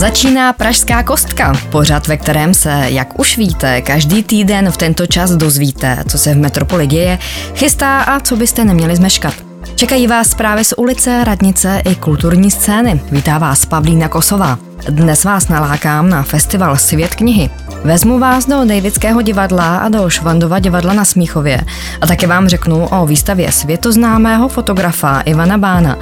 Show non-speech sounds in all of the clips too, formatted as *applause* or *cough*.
Začíná Pražská kostka, pořad, ve kterém se, jak už víte, každý týden v tento čas dozvíte, co se v metropoli děje, chystá a co byste neměli zmeškat. Čekají vás zprávy z ulice, radnice i kulturní scény. Vítá vás Pavlína Kosová. Dnes vás nalákám na festival Svět knihy. Vezmu vás do Davidského divadla a do Švandova divadla na Smíchově a také vám řeknu o výstavě světoznámého fotografa Ivana Bána.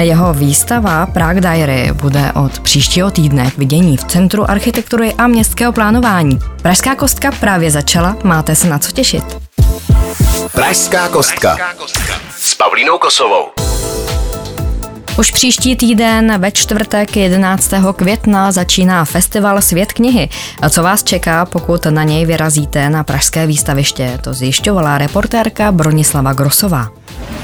Jeho výstava Prague Diary bude od příštího týdne k vidění v Centru architektury a městského plánování. Pražská kostka právě začala, máte se na co těšit. Pražská kostka s Pavlínou Kosovou. Už příští týden ve čtvrtek 11. května začíná festival Svět knihy. A co vás čeká, pokud na něj vyrazíte na pražské výstaviště, to zjišťovala reportérka Bronislava Grosová.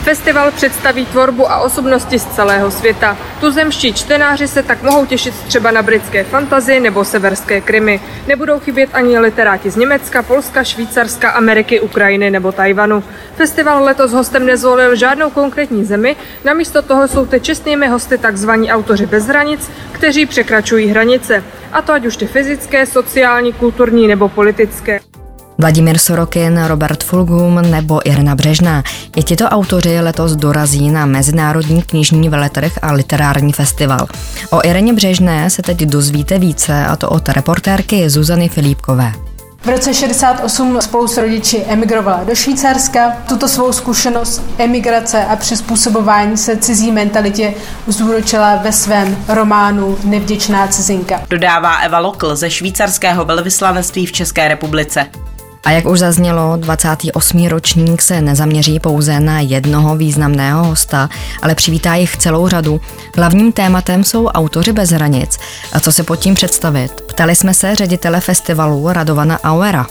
Festival představí tvorbu a osobnosti z celého světa. Tuzemští čtenáři se tak mohou těšit třeba na britské fantazy nebo severské krymy. Nebudou chybět ani literáti z Německa, Polska, Švýcarska, Ameriky, Ukrajiny nebo Tajvanu. Festival letos hostem nezvolil žádnou konkrétní zemi, namísto toho jsou ty čestnými hosty takzvaní autoři bez hranic, kteří překračují hranice. A to ať už ty fyzické, sociální, kulturní nebo politické. Vladimír Sorokin, Robert Fulgum nebo Irna Břežná. I tito autoři letos dorazí na Mezinárodní knižní veletrh a literární festival. O Ireně Břežné se teď dozvíte více, a to od reportérky Zuzany Filipkové. V roce 68 spolu s rodiči emigrovala do Švýcarska. Tuto svou zkušenost emigrace a přizpůsobování se cizí mentalitě zúročila ve svém románu Nevděčná cizinka. Dodává Eva Lokl ze švýcarského velvyslanectví v České republice. A jak už zaznělo, 28. ročník se nezaměří pouze na jednoho významného hosta, ale přivítá jich celou řadu. Hlavním tématem jsou autoři bez hranic. A co se pod tím představit? Ptali jsme se ředitele festivalu Radovana Auera.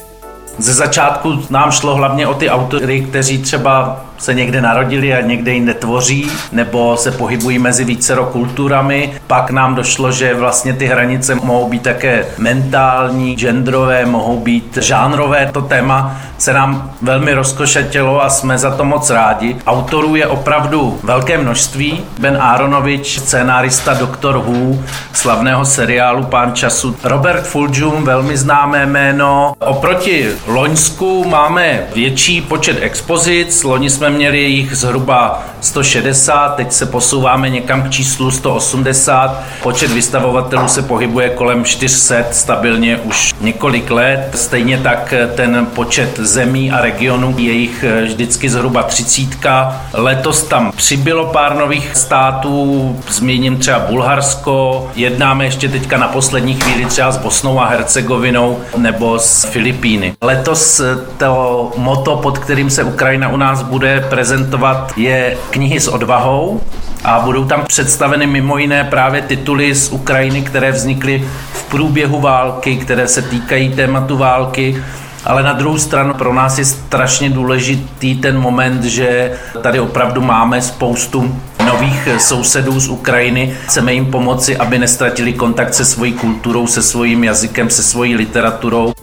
Ze začátku nám šlo hlavně o ty autory, kteří třeba se někde narodili a někde jinde tvoří, nebo se pohybují mezi vícero kulturami. Pak nám došlo, že vlastně ty hranice mohou být také mentální, genderové, mohou být žánrové. To téma se nám velmi rozkošetělo a jsme za to moc rádi. Autorů je opravdu velké množství. Ben Aronovič, scénárista Doktor Who, slavného seriálu Pán času. Robert Fulgium, velmi známé jméno. Oproti Loňsku máme větší počet expozic. Loni jsme měli jich zhruba 160, teď se posouváme někam k číslu 180. Počet vystavovatelů se pohybuje kolem 400 stabilně už několik let. Stejně tak ten počet zemí a regionů je jich vždycky zhruba 30. Letos tam přibylo pár nových států, zmíním třeba Bulharsko, jednáme ještě teďka na poslední chvíli třeba s Bosnou a Hercegovinou nebo s Filipíny. Letos to moto, pod kterým se Ukrajina u nás bude prezentovat, je knihy s odvahou a budou tam představeny mimo jiné právě tituly z Ukrajiny, které vznikly v průběhu války, které se týkají tématu války. Ale na druhou stranu pro nás je strašně důležitý ten moment, že tady opravdu máme spoustu nových sousedů z Ukrajiny. Chceme jim pomoci, aby nestratili kontakt se svojí kulturou, se svým jazykem, se svojí literaturou.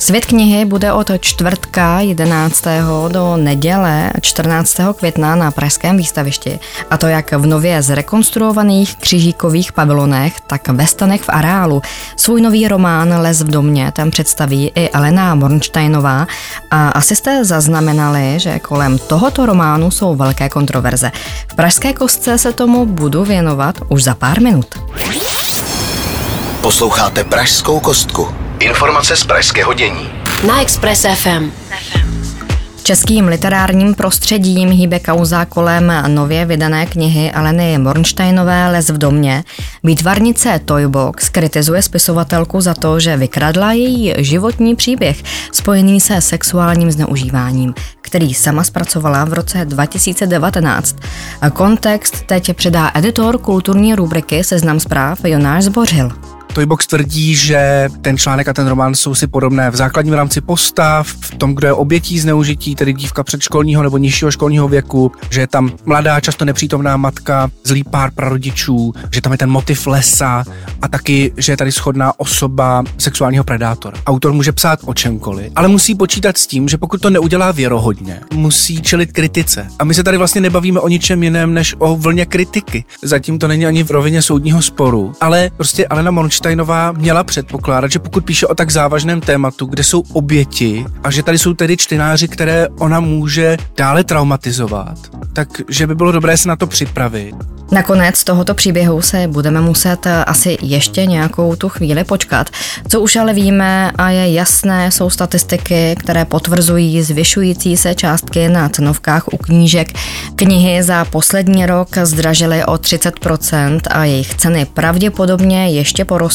Svět knihy bude od čtvrtka 11. do neděle 14. května na Pražském výstavišti. A to jak v nově zrekonstruovaných křižíkových pavilonech, tak ve stanech v areálu. Svůj nový román Les v domě tam představí i Elena Mornsteinová a asi jste zaznamenali, že kolem tohoto románu jsou velké kontroverze. V Pražské kostce se tomu budu věnovat už za pár minut. Posloucháte Pražskou kostku. Informace z pražského dění. Na Express FM. Českým literárním prostředím hýbe kauza kolem nově vydané knihy Aleny Mornsteinové Les v domě. Výtvarnice Toybox kritizuje spisovatelku za to, že vykradla její životní příběh spojený se sexuálním zneužíváním, který sama zpracovala v roce 2019. Kontext teď předá editor kulturní rubriky Seznam zpráv Jonáš Zbořil. Toybox tvrdí, že ten článek a ten román jsou si podobné v základním rámci postav, v tom, kdo je obětí zneužití, tedy dívka předškolního nebo nižšího školního věku, že je tam mladá, často nepřítomná matka, zlý pár prarodičů, že tam je ten motiv lesa a taky, že je tady schodná osoba sexuálního predátora. Autor může psát o čemkoliv, ale musí počítat s tím, že pokud to neudělá věrohodně, musí čelit kritice. A my se tady vlastně nebavíme o ničem jiném než o vlně kritiky. Zatím to není ani v rovině soudního sporu, ale prostě Alena Monč Einsteinová měla předpokládat, že pokud píše o tak závažném tématu, kde jsou oběti a že tady jsou tedy čtenáři, které ona může dále traumatizovat, tak že by bylo dobré se na to připravit. Nakonec tohoto příběhu se budeme muset asi ještě nějakou tu chvíli počkat. Co už ale víme a je jasné, jsou statistiky, které potvrzují zvyšující se částky na cenovkách u knížek. Knihy za poslední rok zdražily o 30% a jejich ceny pravděpodobně ještě porostou.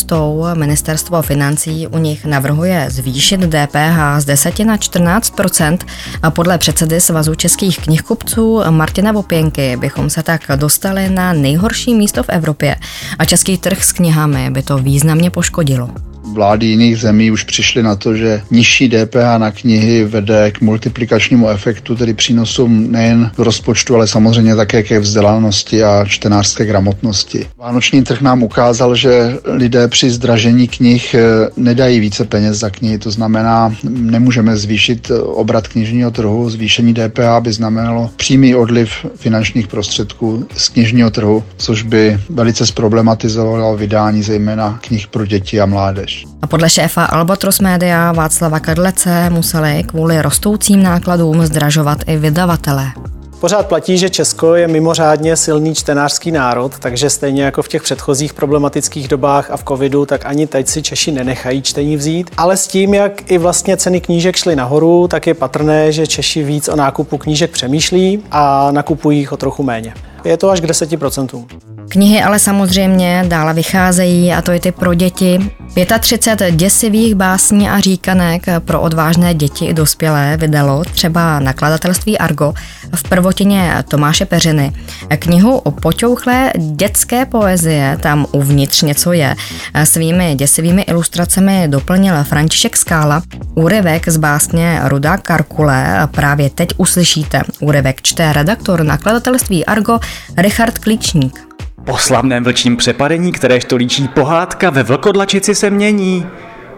Ministerstvo financí u nich navrhuje zvýšit DPH z 10 na 14% a podle předsedy Svazu českých knihkupců Martina Vopěnky bychom se tak dostali na nejhorší místo v Evropě. A český trh s knihami by to významně poškodilo vlády jiných zemí už přišly na to, že nižší DPH na knihy vede k multiplikačnímu efektu, tedy přínosům nejen v rozpočtu, ale samozřejmě také ke vzdělanosti a čtenářské gramotnosti. Vánoční trh nám ukázal, že lidé při zdražení knih eh, nedají více peněz za knihy, to znamená, nemůžeme zvýšit obrat knižního trhu, zvýšení DPH by znamenalo přímý odliv finančních prostředků z knižního trhu, což by velice zproblematizovalo vydání zejména knih pro děti a mládež. A podle šéfa Albatros Media Václava Kadlece museli kvůli rostoucím nákladům zdražovat i vydavatelé. Pořád platí, že Česko je mimořádně silný čtenářský národ, takže stejně jako v těch předchozích problematických dobách a v covidu, tak ani teď si Češi nenechají čtení vzít. Ale s tím, jak i vlastně ceny knížek šly nahoru, tak je patrné, že Češi víc o nákupu knížek přemýšlí a nakupují jich o trochu méně. Je to až k 10%. Knihy ale samozřejmě dále vycházejí a to i ty pro děti. 35 děsivých básní a říkanek pro odvážné děti i dospělé vydalo třeba nakladatelství Argo v prvotině Tomáše Peřiny. Knihu o poťouchlé dětské poezie, tam uvnitř něco je, svými děsivými ilustracemi doplnil František Skála. Úryvek z básně Ruda Karkule právě teď uslyšíte. Úryvek čte redaktor nakladatelství Argo Richard Klíčník. Po slavném vlčním přepadení, kteréž to líčí pohádka, ve vlkodlačici se mění.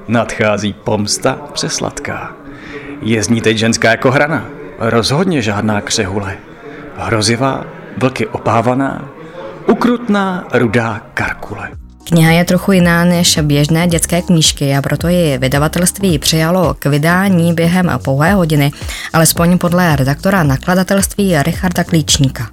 Nadchází pomsta přesladká. Je z ní teď ženská jako hrana. Rozhodně žádná křehule. Hrozivá, vlky opávaná, ukrutná, rudá karkule. Kniha je trochu jiná než běžné dětské knížky a proto ji vydavatelství přijalo k vydání během pouhé hodiny, alespoň podle redaktora nakladatelství Richarda Klíčníka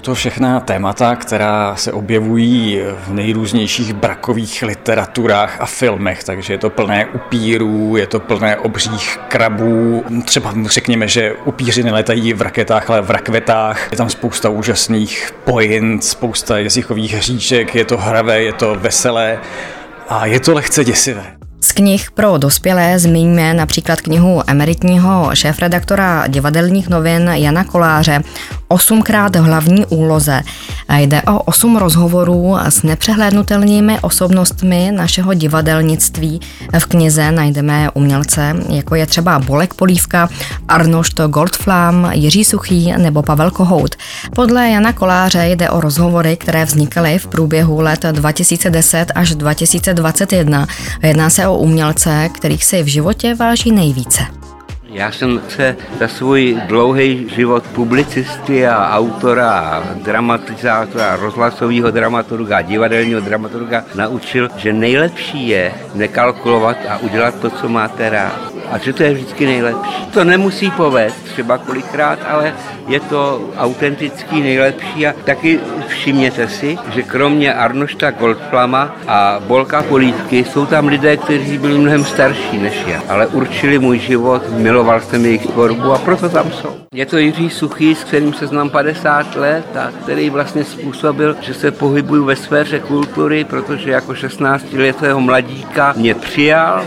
to všechna témata, která se objevují v nejrůznějších brakových literaturách a filmech, takže je to plné upírů, je to plné obřích krabů. Třeba řekněme, že upíři neletají v raketách, ale v rakvetách. Je tam spousta úžasných pojint, spousta jazykových hříček, je to hravé, je to veselé a je to lehce děsivé. Z knih pro dospělé zmiňme například knihu emeritního šéfredaktora divadelních novin Jana Koláře osmkrát hlavní úloze. Jde o osm rozhovorů s nepřehlédnutelnými osobnostmi našeho divadelnictví. V knize najdeme umělce, jako je třeba Bolek Polívka, Arnošt Goldflam, Jiří Suchý nebo Pavel Kohout. Podle Jana Koláře jde o rozhovory, které vznikaly v průběhu let 2010 až 2021. Jedná se o umělce, kterých si v životě váží nejvíce. Já jsem se za svůj dlouhý život publicisty a autora, dramatizátora, rozhlasového dramaturga, divadelního dramaturga naučil, že nejlepší je nekalkulovat a udělat to, co máte rád a že to je vždycky nejlepší. To nemusí povést třeba kolikrát, ale je to autentický nejlepší a taky všimněte si, že kromě Arnošta Goldflama a Bolka Polívky jsou tam lidé, kteří byli mnohem starší než já, ale určili můj život, miloval jsem jejich tvorbu a proto tam jsou. Je to Jiří Suchý, s kterým se znám 50 let a který vlastně způsobil, že se pohybuju ve sféře kultury, protože jako 16 letého mladíka mě přijal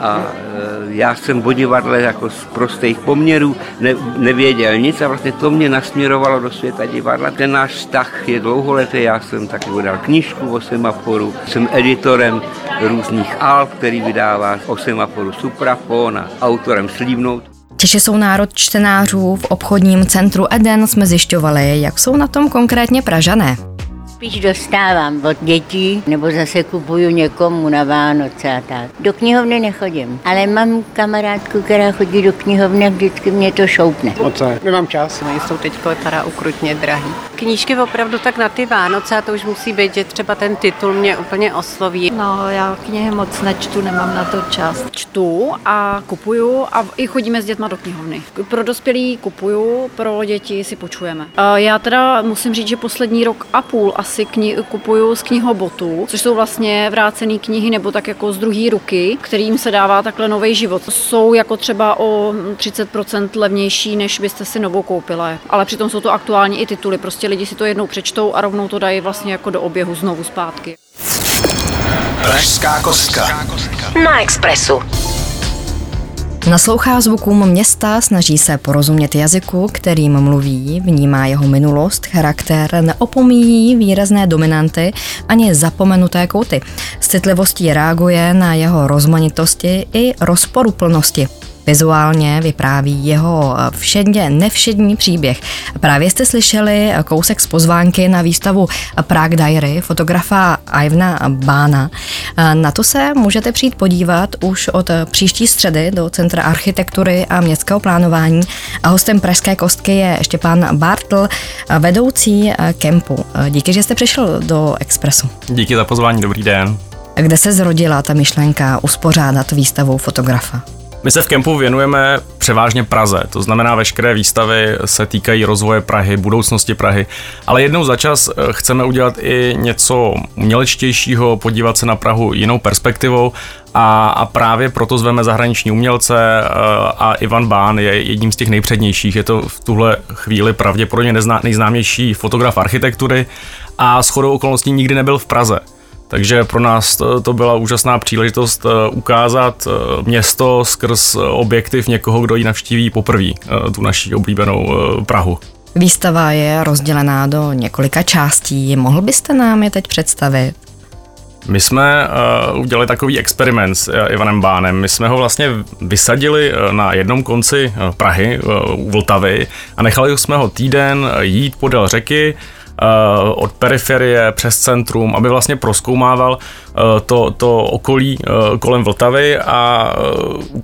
a e, já jsem o divadle jako z prostých poměrů ne, nevěděl nic a vlastně to mě nasměrovalo do světa divadla. Ten náš vztah je dlouholetý, já jsem taky vydal knížku o semaforu, jsem editorem různých alb, který vydává o semaforu Suprafon a autorem Slívnout. Češi jsou národ čtenářů. V obchodním centru Eden jsme zjišťovali, jak jsou na tom konkrétně Pražané. Spíš dostávám od dětí, nebo zase kupuju někomu na Vánoce a tak. Do knihovny nechodím, ale mám kamarádku, která chodí do knihovny a vždycky mě to šoupne. Moc nemám čas. No, jsou teď teda ukrutně drahý. Knížky opravdu tak na ty Vánoce a to už musí být, že třeba ten titul mě úplně osloví. No, já knihy moc nečtu, nemám na to čas. Čtu a kupuju a i chodíme s dětma do knihovny. Pro dospělí kupuju, pro děti si počujeme. Já teda musím říct, že poslední rok a půl asi kni- kupuju z knihobotu, což jsou vlastně vrácené knihy nebo tak jako z druhé ruky, kterým se dává takhle nový život. Jsou jako třeba o 30% levnější, než byste si novou koupili. Ale přitom jsou to aktuální i tituly. Prostě lidi si to jednou přečtou a rovnou to dají vlastně jako do oběhu znovu zpátky. Pražská kostka. Na Expressu. Naslouchá zvukům města, snaží se porozumět jazyku, kterým mluví, vnímá jeho minulost, charakter, neopomíjí výrazné dominanty ani zapomenuté kouty. S citlivostí reaguje na jeho rozmanitosti i rozporuplnosti. Vizuálně vypráví jeho všedně nevšední příběh. Právě jste slyšeli kousek z pozvánky na výstavu Prague Diary fotografa Ivna Bána. Na to se můžete přijít podívat už od příští středy do Centra architektury a městského plánování. A hostem Pražské kostky je Štěpán Bartl, vedoucí kempu. Díky, že jste přišel do Expressu. Díky za pozvání, dobrý den. Kde se zrodila ta myšlenka uspořádat výstavu fotografa? My se v kempu věnujeme převážně Praze, to znamená veškeré výstavy se týkají rozvoje Prahy, budoucnosti Prahy, ale jednou za čas eh, chceme udělat i něco umělečtějšího, podívat se na Prahu jinou perspektivou. A, a právě proto zveme zahraniční umělce eh, a Ivan Bán je jedním z těch nejpřednějších, je to v tuhle chvíli pravděpodobně nejznámější fotograf architektury a shodou okolností nikdy nebyl v Praze. Takže pro nás to, to byla úžasná příležitost eh, ukázat eh, město skrz objektiv někoho, kdo ji navštíví poprvé, eh, tu naší oblíbenou Prahu. Výstava je rozdělená do několika částí. Mohl byste nám je teď představit? My jsme uh, udělali takový experiment s Ivanem Bánem. My jsme ho vlastně vysadili na jednom konci Prahy, uh, u Vltavy, a nechali jsme ho týden jít podél řeky, Eh, od periferie přes centrum, aby vlastně proskoumával eh, to, to okolí eh, kolem Vltavy a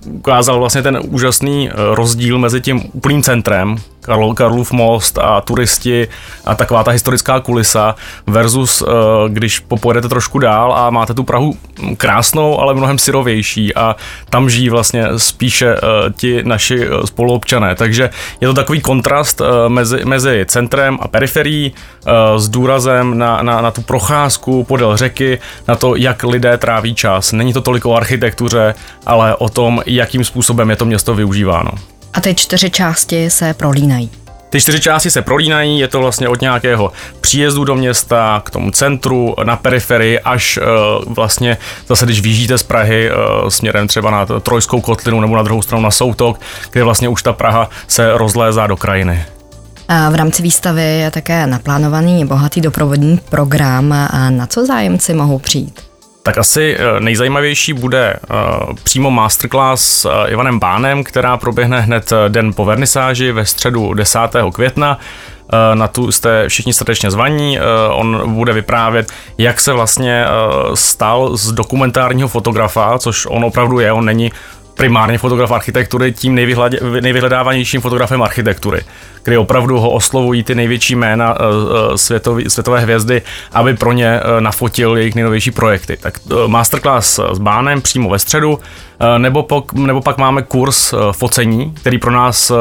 ukázal vlastně ten úžasný rozdíl mezi tím úplným centrem, Karl, Karlův most a turisti a taková ta historická kulisa versus když popojedete trošku dál a máte tu Prahu krásnou, ale mnohem syrovější a tam žijí vlastně spíše ti naši spoluobčané. Takže je to takový kontrast mezi, mezi centrem a periferií, Eh, s důrazem na, na, na tu procházku podél řeky, na to, jak lidé tráví čas. Není to tolik o architektuře, ale o tom, jakým způsobem je to město využíváno. A ty čtyři části se prolínají. Ty čtyři části se prolínají, je to vlastně od nějakého příjezdu do města k tomu centru, na periferii, až uh, vlastně zase, když vyjíždíte z Prahy uh, směrem třeba na Trojskou kotlinu nebo na druhou stranu na Soutok, kde vlastně už ta Praha se rozlézá do krajiny. V rámci výstavy je také naplánovaný bohatý doprovodný program. A na co zájemci mohou přijít? Tak asi eh, nejzajímavější bude uh, přímo masterclass s uh, Ivanem Bánem, která proběhne hned den po vernisáži ve středu 10. května. Na tu jste všichni srdečně zvaní. On bude vyprávět, jak se vlastně stal z dokumentárního fotografa, což on opravdu je, on není primárně fotograf architektury tím nejvyhledávanějším fotografem architektury, kdy opravdu ho oslovují ty největší jména eh, eh, světový, světové hvězdy, aby pro ně eh, nafotil jejich nejnovější projekty. Tak masterclass s Bánem přímo ve středu, nebo, pak, nebo pak máme kurz focení, který pro nás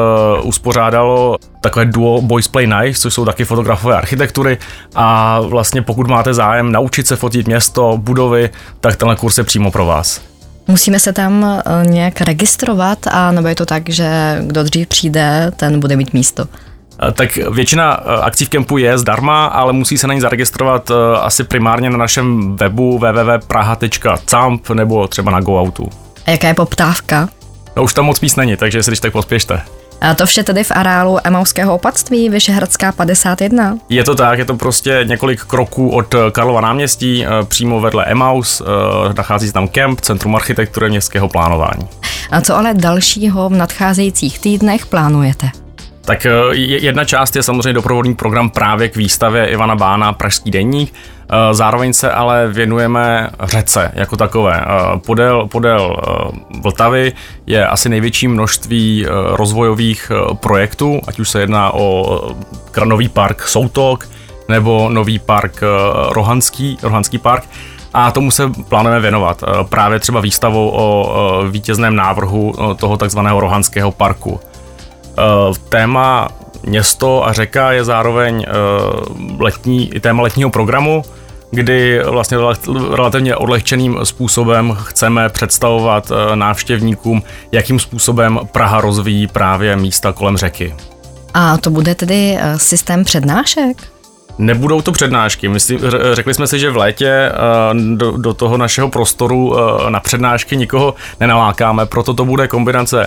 uspořádalo takové duo Boys Play Nice, což jsou taky fotografové architektury a vlastně pokud máte zájem naučit se fotit město, budovy, tak tenhle kurz je přímo pro vás. Musíme se tam eh, nějak registrovat a nebo je to tak, že kdo dřív přijde, ten bude mít místo? Eh, tak většina eh, akcí v kempu je zdarma, ale musí se na ní zaregistrovat asi primárně na našem webu www.praha.camp nebo třeba na GoOutu. A jaká je poptávka? No už tam moc míst není, takže si když tak pospěšte. A to vše tedy v areálu Emauského opatství Vyšehradská 51? Je to tak, je to prostě několik kroků od Karlova náměstí, eh, přímo vedle Emaus, eh, nachází se tam kemp, Centrum architektury městského plánování. A co ale dalšího v nadcházejících týdnech plánujete? Tak jedna část je samozřejmě doprovodný program právě k výstavě Ivana Bána Pražský denník. Zároveň se ale věnujeme řece jako takové. Podél, podél Vltavy je asi největší množství rozvojových projektů, ať už se jedná o kranový park Soutok, nebo nový park Rohanský, Rohanský park a tomu se plánujeme věnovat. Právě třeba výstavou o vítězném návrhu toho takzvaného Rohanského parku. Téma město a řeka je zároveň letní, téma letního programu, kdy vlastně relativně odlehčeným způsobem chceme představovat návštěvníkům, jakým způsobem Praha rozvíjí právě místa kolem řeky. A to bude tedy systém přednášek? Nebudou to přednášky. Myslím, řekli jsme si, že v létě do, do toho našeho prostoru na přednášky nikoho nenalákáme, proto to bude kombinace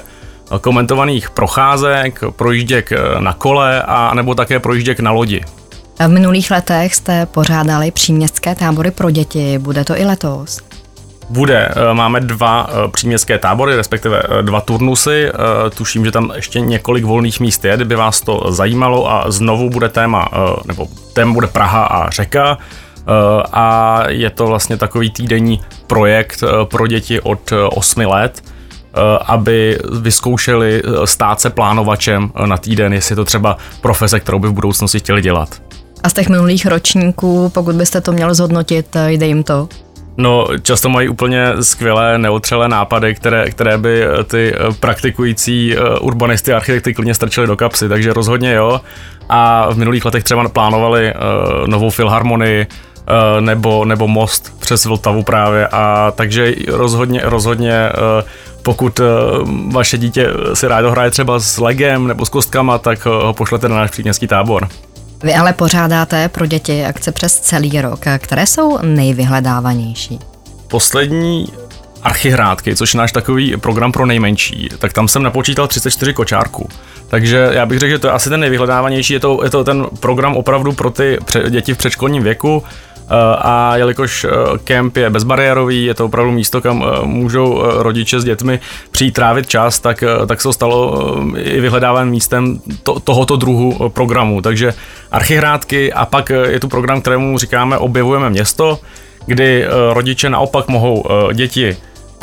komentovaných procházek, projížděk na kole a nebo také projížděk na lodi. V minulých letech jste pořádali příměstské tábory pro děti. Bude to i letos? Bude. Eh, máme dva eh, příměstské tábory, respektive eh, dva turnusy. Tuším, že tam ještě několik volných míst je, kdyby vás to zajímalo a znovu bude téma, nebo téma bude Praha a řeka a je to vlastně takový týdenní projekt pro děti od 8 let, aby vyzkoušeli stát se plánovačem na týden, jestli je to třeba profese, kterou by v budoucnosti chtěli dělat. A z těch minulých ročníků, pokud byste to měl zhodnotit, jde jim to? No, často mají úplně skvělé, neotřelé nápady, které, které by ty praktikující urbanisty a architekty klidně strčili do kapsy, takže rozhodně jo. A v minulých letech třeba plánovali novou filharmonii, nebo, nebo most přes Vltavu právě a takže rozhodně, rozhodně uh, pokud vaše dítě si rádo hraje třeba s legem nebo s kostkama, tak ho pošlete na náš příměstský tábor. Vy ale pořádáte pro děti akce přes celý rok. Které jsou nejvyhledávanější? Poslední archihrádky, což je náš takový program pro nejmenší, tak tam jsem napočítal 34 kočárků. Takže já bych řekl, že to je asi ten nejvyhledávanější, je to, je to ten program opravdu pro ty děti v předškolním věku, Eh, a jelikož eh, kemp je bezbariérový, je to opravdu místo, kam eh, můžou rodiče s dětmi přijít trávit čas, tak, tak se stalo i vyhledávaným místem to, tohoto druhu programu. Takže archihrádky a pak je tu program, kterému říkáme Objevujeme město, kdy rodiče naopak mohou děti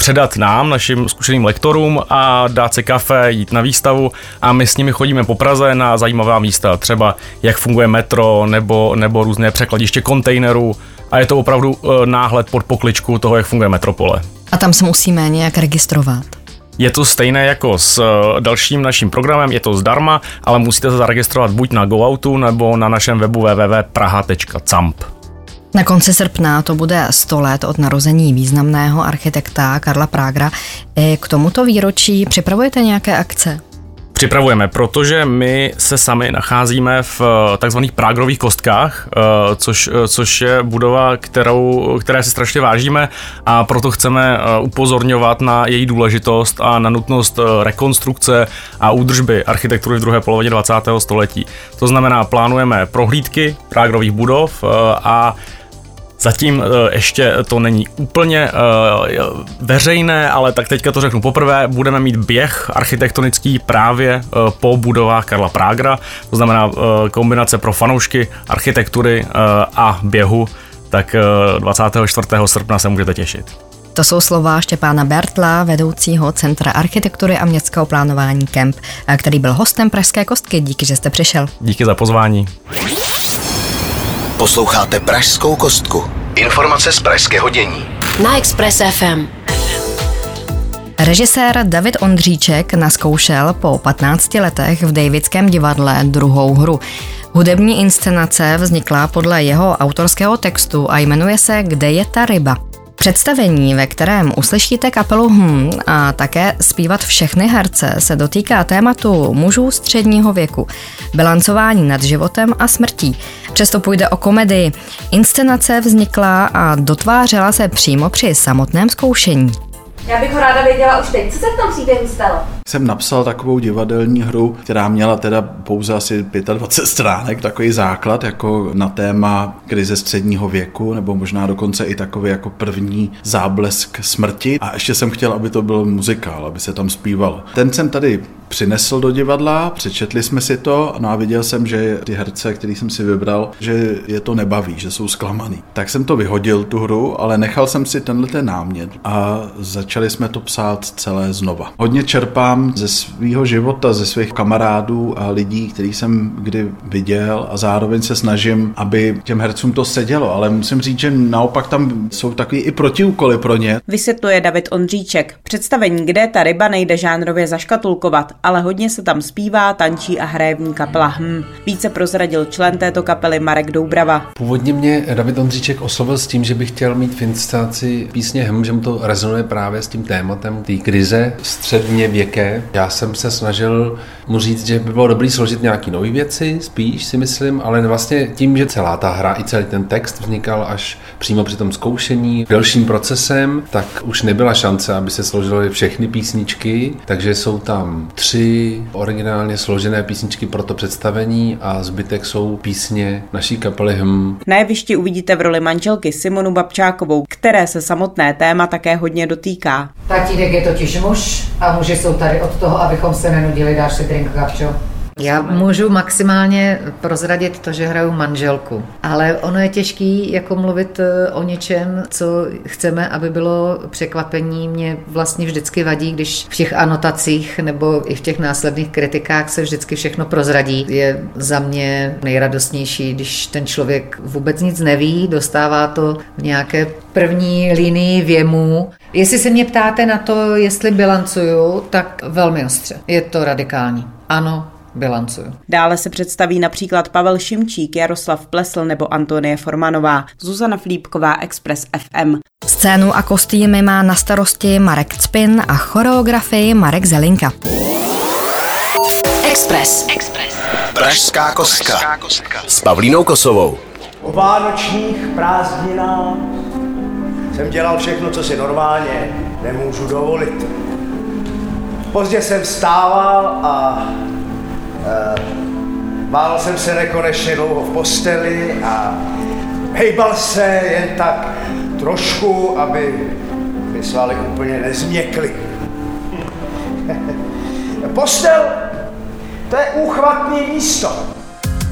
předat nám, našim zkušeným lektorům a dát si kafe, jít na výstavu a my s nimi chodíme po Praze na zajímavá místa, třeba jak funguje metro nebo, nebo různé překladiště kontejnerů a je to opravdu e, náhled pod pokličku toho, jak funguje metropole. A tam se musíme nějak registrovat. Je to stejné jako s e, dalším naším programem, je to zdarma, ale musíte se zaregistrovat buď na GoOutu nebo na našem webu www.praha.camp. Na konci srpna to bude 100 let od narození významného architekta Karla Prágra. I k tomuto výročí připravujete nějaké akce? Připravujeme, protože my se sami nacházíme v eh, takzvaných Prágrových kostkách, eh, což, eh, což je budova, kterou, které si strašně vážíme a proto chceme upozorňovat na její důležitost a na nutnost rekonstrukce a údržby architektury v druhé polovině 20. století. To znamená, plánujeme prohlídky Prágrových budov a Zatím eh, ještě to není úplně eh, veřejné, ale tak teďka to řeknu poprvé, budeme mít běh architektonický právě eh, po budovách Karla Prágra, to znamená kombinace pro fanoušky architektury a běhu, tak 24. srpna se můžete těšit. To jsou slova Štěpána Bertla, vedoucího Centra architektury a městského plánování KEMP, který byl hostem Pražské kostky. Díky, že jste přišel. Díky za pozvání. Posloucháte Pražskou kostku. Informace z pražského dění. Na Express FM. Režisér David Ondříček naskoušel po 15 letech v Davidském divadle druhou hru. Hudební inscenace vznikla podle jeho autorského textu a jmenuje se Kde je ta ryba? Představení, ve kterém uslyšíte kapelu Hm a také zpívat všechny herce, se dotýká tématu mužů středního věku, bilancování nad životem a smrtí. Přesto půjde o komedii. Inscenace vznikla a dotvářela se přímo při samotném zkoušení. Já bych ho ráda věděla už teď. Co se v tom příběhu stalo? Jsem napsal takovou divadelní hru, která měla teda pouze asi 25 stránek, takový základ jako na téma krize středního věku, nebo možná dokonce i takový jako první záblesk smrti. A ještě jsem chtěl, aby to byl muzikál, aby se tam zpíval. Ten jsem tady přinesl do divadla, přečetli jsme si to no a viděl jsem, že ty herce, který jsem si vybral, že je to nebaví, že jsou zklamaný. Tak jsem to vyhodil, tu hru, ale nechal jsem si tenhle ten námět a začali jsme to psát celé znova. Hodně čerpám ze svého života, ze svých kamarádů a lidí, který jsem kdy viděl a zároveň se snažím, aby těm hercům to sedělo, ale musím říct, že naopak tam jsou takový i protiúkoly pro ně. Vysvětluje David Ondříček. Představení, kde ta ryba nejde žánrově zaškatulkovat, ale hodně se tam zpívá, tančí a hraje v ní kapela Hm. Více prozradil člen této kapely Marek Doubrava. Původně mě David Ondříček oslovil s tím, že bych chtěl mít v písně Hm, že mu to rezonuje právě s tím tématem té krize středně věké. Já jsem se snažil mu říct, že by bylo dobré složit nějaké nové věci, spíš si myslím, ale vlastně tím, že celá ta hra i celý ten text vznikal až přímo při tom zkoušení delším procesem, tak už nebyla šance, aby se složily všechny písničky, takže jsou tam tři originálně složené písničky pro to představení a zbytek jsou písně naší kapely Hm. Na jevišti uvidíte v roli manželky Simonu Babčákovou, které se samotné téma také hodně dotýká. Tatínek je totiž muž a muži jsou tady od toho, abychom se nenudili. Dáš si drink, Gabčo? Já můžu maximálně prozradit to, že hraju manželku, ale ono je těžký jako mluvit eh, o něčem, co chceme, aby bylo překvapení. Mě vlastně vždycky vadí, když v těch anotacích nebo i v těch následných kritikách se vždycky všechno prozradí. Je za mě nejradostnější, když ten člověk vůbec nic neví, dostává to v nějaké první linii věmu. Jestli se mě ptáte na to, jestli bilancuju, tak velmi ostře. Je to radikální. Ano, bilancuju. Dále se představí například Pavel Šimčík, Jaroslav Plesl nebo Antonie Formanová, Zuzana Flípková, Express FM. Scénu a kostýmy má na starosti Marek Cpin a choreografii Marek Zelinka. Express. Express. Pražská kostka. S Pavlínou Kosovou. O vánočních prázdninách jsem dělal všechno, co si normálně nemůžu dovolit. Pozdě jsem vstával a e, bál jsem se nekonečně dlouho v posteli a hejbal se jen tak trošku, aby mi svaly úplně nezměkly. *laughs* Postel, to je úchvatný místo.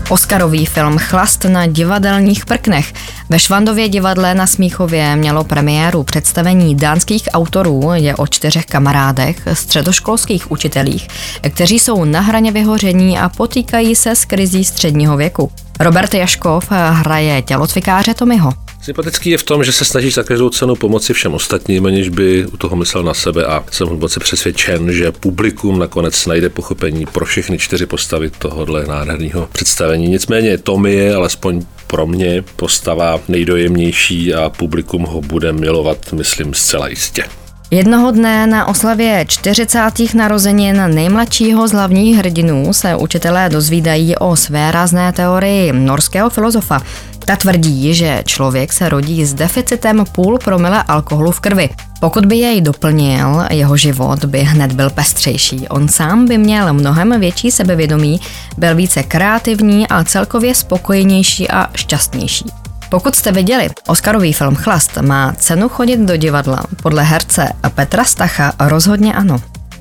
Oscarový film Chlast na divadelních prknech. Ve Švandově divadle na Smíchově mělo premiéru představení dánských autorů, je o čtyřech kamarádech, středoškolských učitelích, kteří jsou na hraně vyhoření a potýkají se s krizí středního věku. Robert Jaškov hraje tělocvikáře Tomiho. Sympatický je v tom, že se snaží za každou cenu pomoci všem ostatním, aniž by u toho myslel na sebe a jsem hluboce přesvědčen, že publikum nakonec najde pochopení pro všechny čtyři postavy tohohle nádherného představení. Nicméně Tommy je alespoň pro mě postava nejdojemnější a publikum ho bude milovat, myslím, zcela jistě. Jednoho dne na oslavě 40. narozenin nejmladšího z hlavních hrdinů se učitelé dozvídají o své rázné teorii norského filozofa. Ta tvrdí, že člověk se rodí s deficitem půl promile alkoholu v krvi. Pokud by jej doplnil, jeho život by hned byl pestřejší. On sám by měl mnohem větší sebevědomí, byl více kreativní a celkově spokojenější a šťastnější. Pokud jste viděli, Oscarový film Chlast má cenu chodit do divadla. Podle herce Petra Stacha rozhodně ano.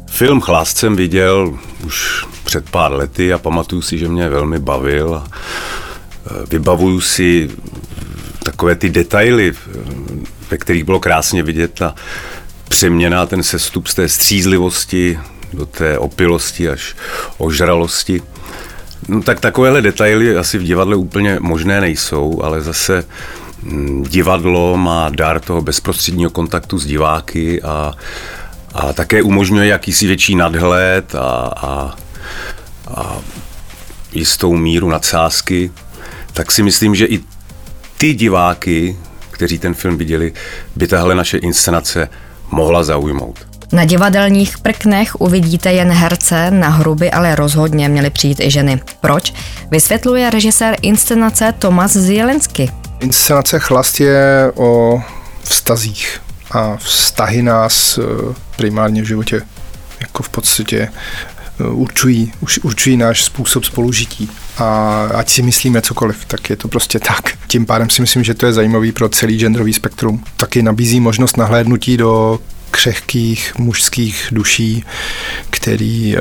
Film Chlast jsem viděl už před pár lety a pamatuju si, že mě velmi bavil. Vybavuju si takové ty detaily, ve kterých bylo krásně vidět ta přeměna, ten sestup z té střízlivosti do té opilosti až ožralosti. No tak takovéhle detaily asi v divadle úplně možné nejsou, ale zase mm, divadlo má dar toho bezprostředního kontaktu s diváky a, a také umožňuje jakýsi větší nadhled a, a, a jistou míru nadsázky, tak si myslím, že i ty diváky, kteří ten film viděli, by tahle naše inscenace mohla zaujmout. Na divadelních prknech uvidíte jen herce, na hru by ale rozhodně měly přijít i ženy. Proč? Vysvětluje režisér inscenace Tomas Zielensky. Inscenace Chlast je o vztazích a vztahy nás eh, primárně v životě jako v podstatě eh, určují, určují náš způsob spolužití. A ať si myslíme cokoliv, tak je to prostě tak. Tím pádem si myslím, že to je zajímavý pro celý genderový spektrum. Taky nabízí možnost nahlédnutí do křehkých mužských duší, který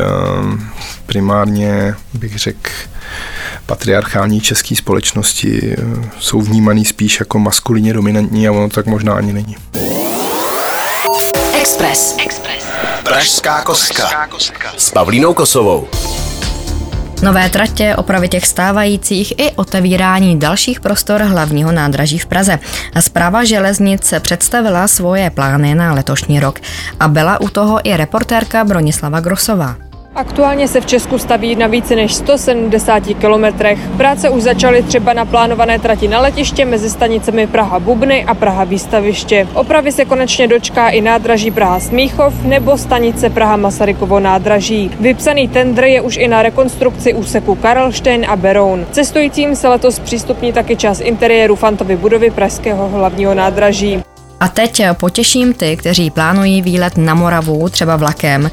primárně, bych řekl, patriarchální české společnosti jsou vnímaný spíš jako maskulině dominantní a ono tak možná ani není. Express. Express. Pražská kostka. S Pavlínou Kosovou. Nové tratě, opravy těch stávajících i otevírání dalších prostor hlavního nádraží v Praze. Zpráva železnic představila svoje plány na letošní rok a byla u toho i reportérka Bronislava Grosová. Aktuálně se v Česku staví na více než 170 kilometrech. Práce už začaly třeba na plánované trati na letiště mezi stanicemi Praha Bubny a Praha Výstaviště. Opravy se konečně dočká i nádraží Praha Smíchov nebo stanice Praha Masarykovo nádraží. Vypsaný tendr je už i na rekonstrukci úseku Karlštejn a Beroun. Cestujícím se letos přístupní taky čas interiéru Fantovy budovy Pražského hlavního nádraží. A teď potěším ty, kteří plánují výlet na Moravu, třeba vlakem.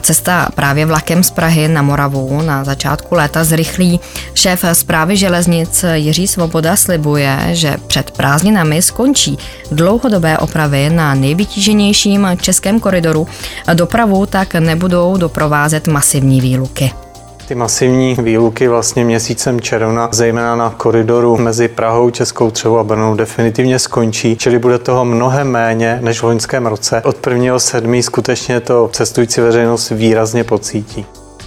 Cesta právě vlakem z Prahy na Moravu na začátku léta zrychlí. Šéf zprávy železnic Jiří Svoboda slibuje, že před prázdninami skončí dlouhodobé opravy na nejvytíženějším českém koridoru. Dopravu tak nebudou doprovázet masivní výluky. Ty masivní výluky vlastně měsícem června, zejména na koridoru mezi Prahou, Českou Třevou a Brnou, definitivně skončí, čili bude toho mnohem méně než v loňském roce. Od 1.7. skutečně to cestující veřejnost výrazně pocítí.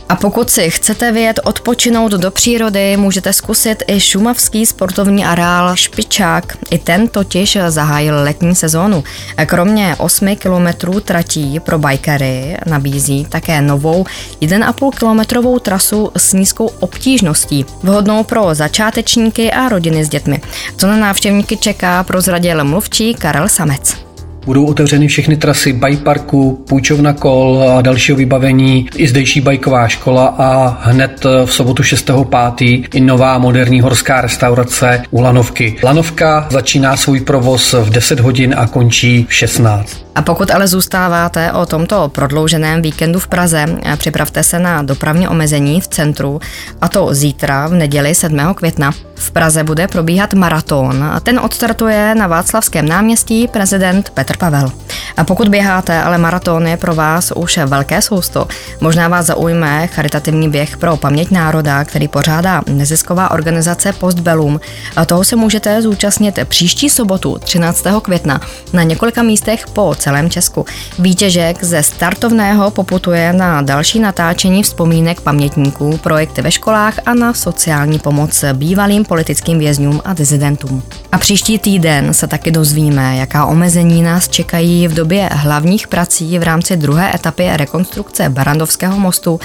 A pokud si chcete vyjet odpočinout do přírody, můžete zkusit i šumavský sportovní areál Špičák. I ten totiž zahájil letní sezónu. Kromě 8 kilometrů tratí pro bajkery nabízí také novou 1,5 kilometrovou trasu s nízkou obtížností, vhodnou pro začátečníky a rodiny s dětmi. Co na návštěvníky čeká, prozradil mluvčí Karel Samec. Budou otevřeny všechny trasy bike parku, půjčovna kol a dalšího vybavení, i zdejší bajková škola a hned v sobotu 6.5. i nová moderní horská restaurace u Lanovky. Lanovka začíná svůj provoz v 10 hodin a končí v 16. A pokud ale zůstáváte o tomto prodlouženém víkendu v Praze, připravte se na dopravní omezení v centru, a to zítra v neděli 7. května. V Praze bude probíhat maraton. Ten odstartuje na Václavském náměstí prezident Petr Pavel. A pokud běháte, ale maraton je pro vás už velké sousto, možná vás zaujme charitativní běh pro paměť národa, který pořádá nezisková organizace Postbellum. A toho se můžete zúčastnit příští sobotu 13. května na několika místech po celém Česku. Vítěžek ze startovného poputuje na další natáčení vzpomínek pamětníků, projekty ve školách a na sociální pomoc bývalým politickým vězňům a dizidentům. A příští týden se taky dozvíme, jaká omezení nás čekají v době hlavních prací v rámci druhé etapy rekonstrukce Barandovského mostu.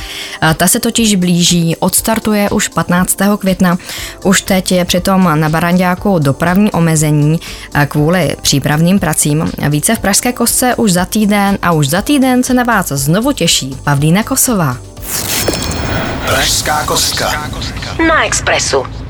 Ta se totiž blíží, odstartuje už 15. května. Už teď je přitom na Barandáku dopravní omezení kvůli přípravným pracím. Více v Pražské kostce už za týden a už za týden se na vás znovu těší Pavlína Kosová. Pražská kostka. Na Expressu.